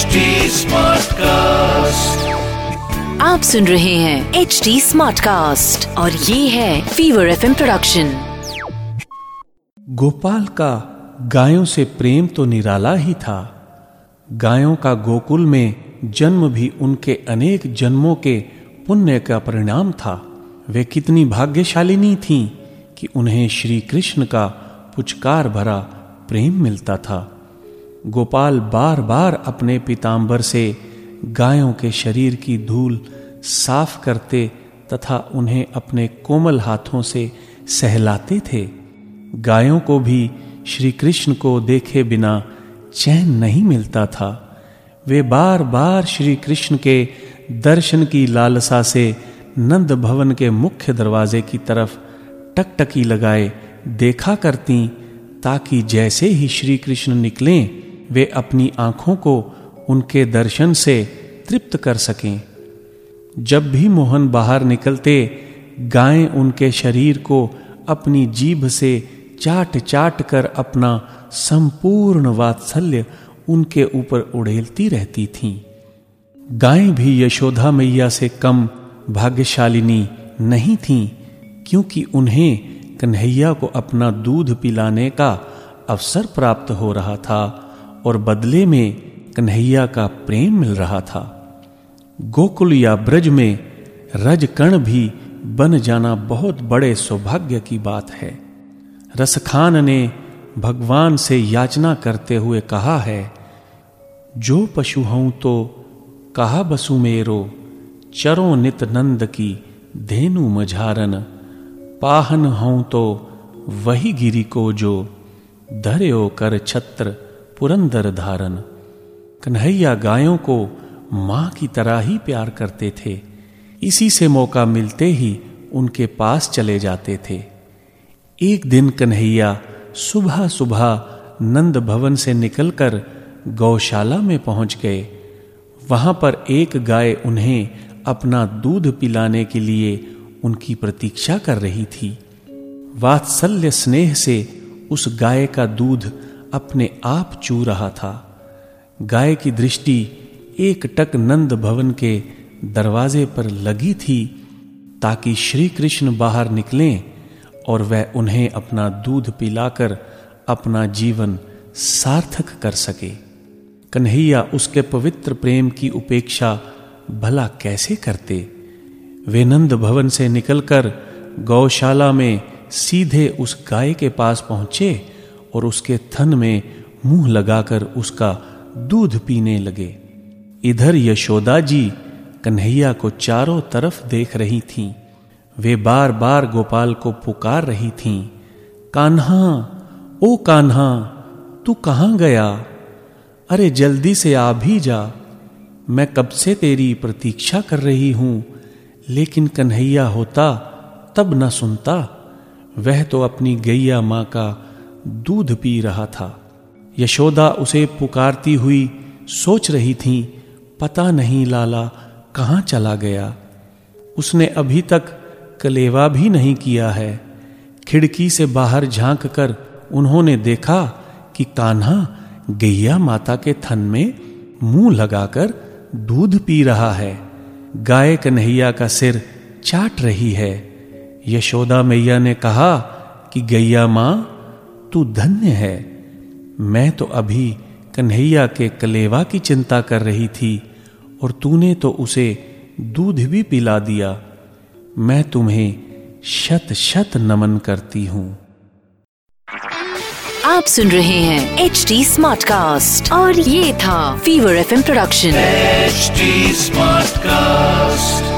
HD Smartcast. आप सुन रहे हैं एच डी स्मार्ट कास्ट और ये है फीवर एफ़ प्रोडक्शन गोपाल का गायों से प्रेम तो निराला ही था। गायों का गोकुल में जन्म भी उनके अनेक जन्मों के पुण्य का परिणाम था। वे कितनी भाग्यशालिनी थीं कि उन्हें श्री कृष्ण का पुचकार भरा प्रेम मिलता था। गोपाल बार बार अपने पीताम्बर से गायों के शरीर की धूल साफ़ करते तथा उन्हें अपने कोमल हाथों से सहलाते थे। गायों को भी श्री कृष्ण को देखे बिना चैन नहीं मिलता था। वे बार बार श्री कृष्ण के दर्शन की लालसा से नंद भवन के मुख्य दरवाजे की तरफ़ टकटकी लगाए देखा करती, ताकि जैसे ही श्री कृष्ण निकलें वे अपनी आँखों को उनके दर्शन से तृप्त कर सकें। जब भी मोहन बाहर निकलते, गायें उनके शरीर को अपनी जीभ से चाट चाट कर अपना संपूर्ण वात्सल्य उनके ऊपर उड़ेलती रहती थीं। गायें भी यशोधा मैया से कम भाग्यशालिनी नहीं थीं, क्योंकि उन्हें कन्हैया को अपना दूध पिलाने का अवसर प्राप्त हो रहा था। और बदले में कन्हैया का प्रेम मिल रहा था। गोकुल या ब्रज में रज रजकण भी बन जाना बहुत बड़े सौभाग्य की बात है। रसखान ने भगवान से याचना करते हुए कहा है, जो पशु हूँ तो कहा बसु मेरो, चरो नित नंद की धेनु मझारन। पाहन हूँ तो वही गिरी को जो धर्यो कर छत्र पुरंदर धारण, कन्हैया गायों को माँ की तरह ही प्यार करते थे। इसी से मौका मिलते ही उनके पास चले जाते थे। एक दिन कन्हैया सुबह सुबह नंद भवन से निकलकर गौशाला में पहुँच गए। वहाँ पर एक गाय उन्हें अपना दूध पिलाने के लिए उनकी प्रतीक्षा कर रही थी। वात्सल्य स्नेह से उस गाय का दूध अपने आप चू रहा था। गाय की दृष्टि एक टक नंद भवन के दरवाजे पर लगी थी ताकि श्री कृष्ण बाहर निकलें और वह उन्हें अपना दूध पिलाकर अपना जीवन सार्थक कर सके। कन्हैया उसके पवित्र प्रेम की उपेक्षा भला कैसे करते? वे नंद भवन से निकलकर गौशाला में सीधे उस गाय के पास पहुँचे और उसके थन में मुँह लगाकर उसका दूध पीने लगे। इधर यशोदा जी कन्हैया को चारों तरफ़ देख रही थीं। वे बार बार गोपाल को पुकार रही थीं। कान्हा, ओ कान्हा, तू कहाँ गया? अरे जल्दी से आ भी जा। मैं कब से तेरी प्रतीक्षा कर रही हूँ? लेकिन कन्हैया होता तब न सुनता। वह तो अपनी गैया माँ का दूध पी रहा था। यशोदा उसे पुकारती हुई सोच रही थी, पता नहीं लाला, कहाँ चला गया? उसने अभी तक कलेवा भी नहीं किया है। खिड़की से बाहर झाँक कर उन्होंने देखा कि कान्हा गैया माता के थन में मुँह लगाकर दूध पी रहा है। गाय कन्हैया का सिर चाट रही है। यशोदा मैया ने कहा कि गैया माँ तू धन्य है। मैं तो अभी कन्हैया के कलेवा की चिंता कर रही थी और तूने तो उसे दूध भी पिला दिया। मैं तुम्हें शत शत नमन करती हूँ। आप सुन रहे हैं एच डी स्मार्ट कास्ट और ये था fever F production H smart Smartcast.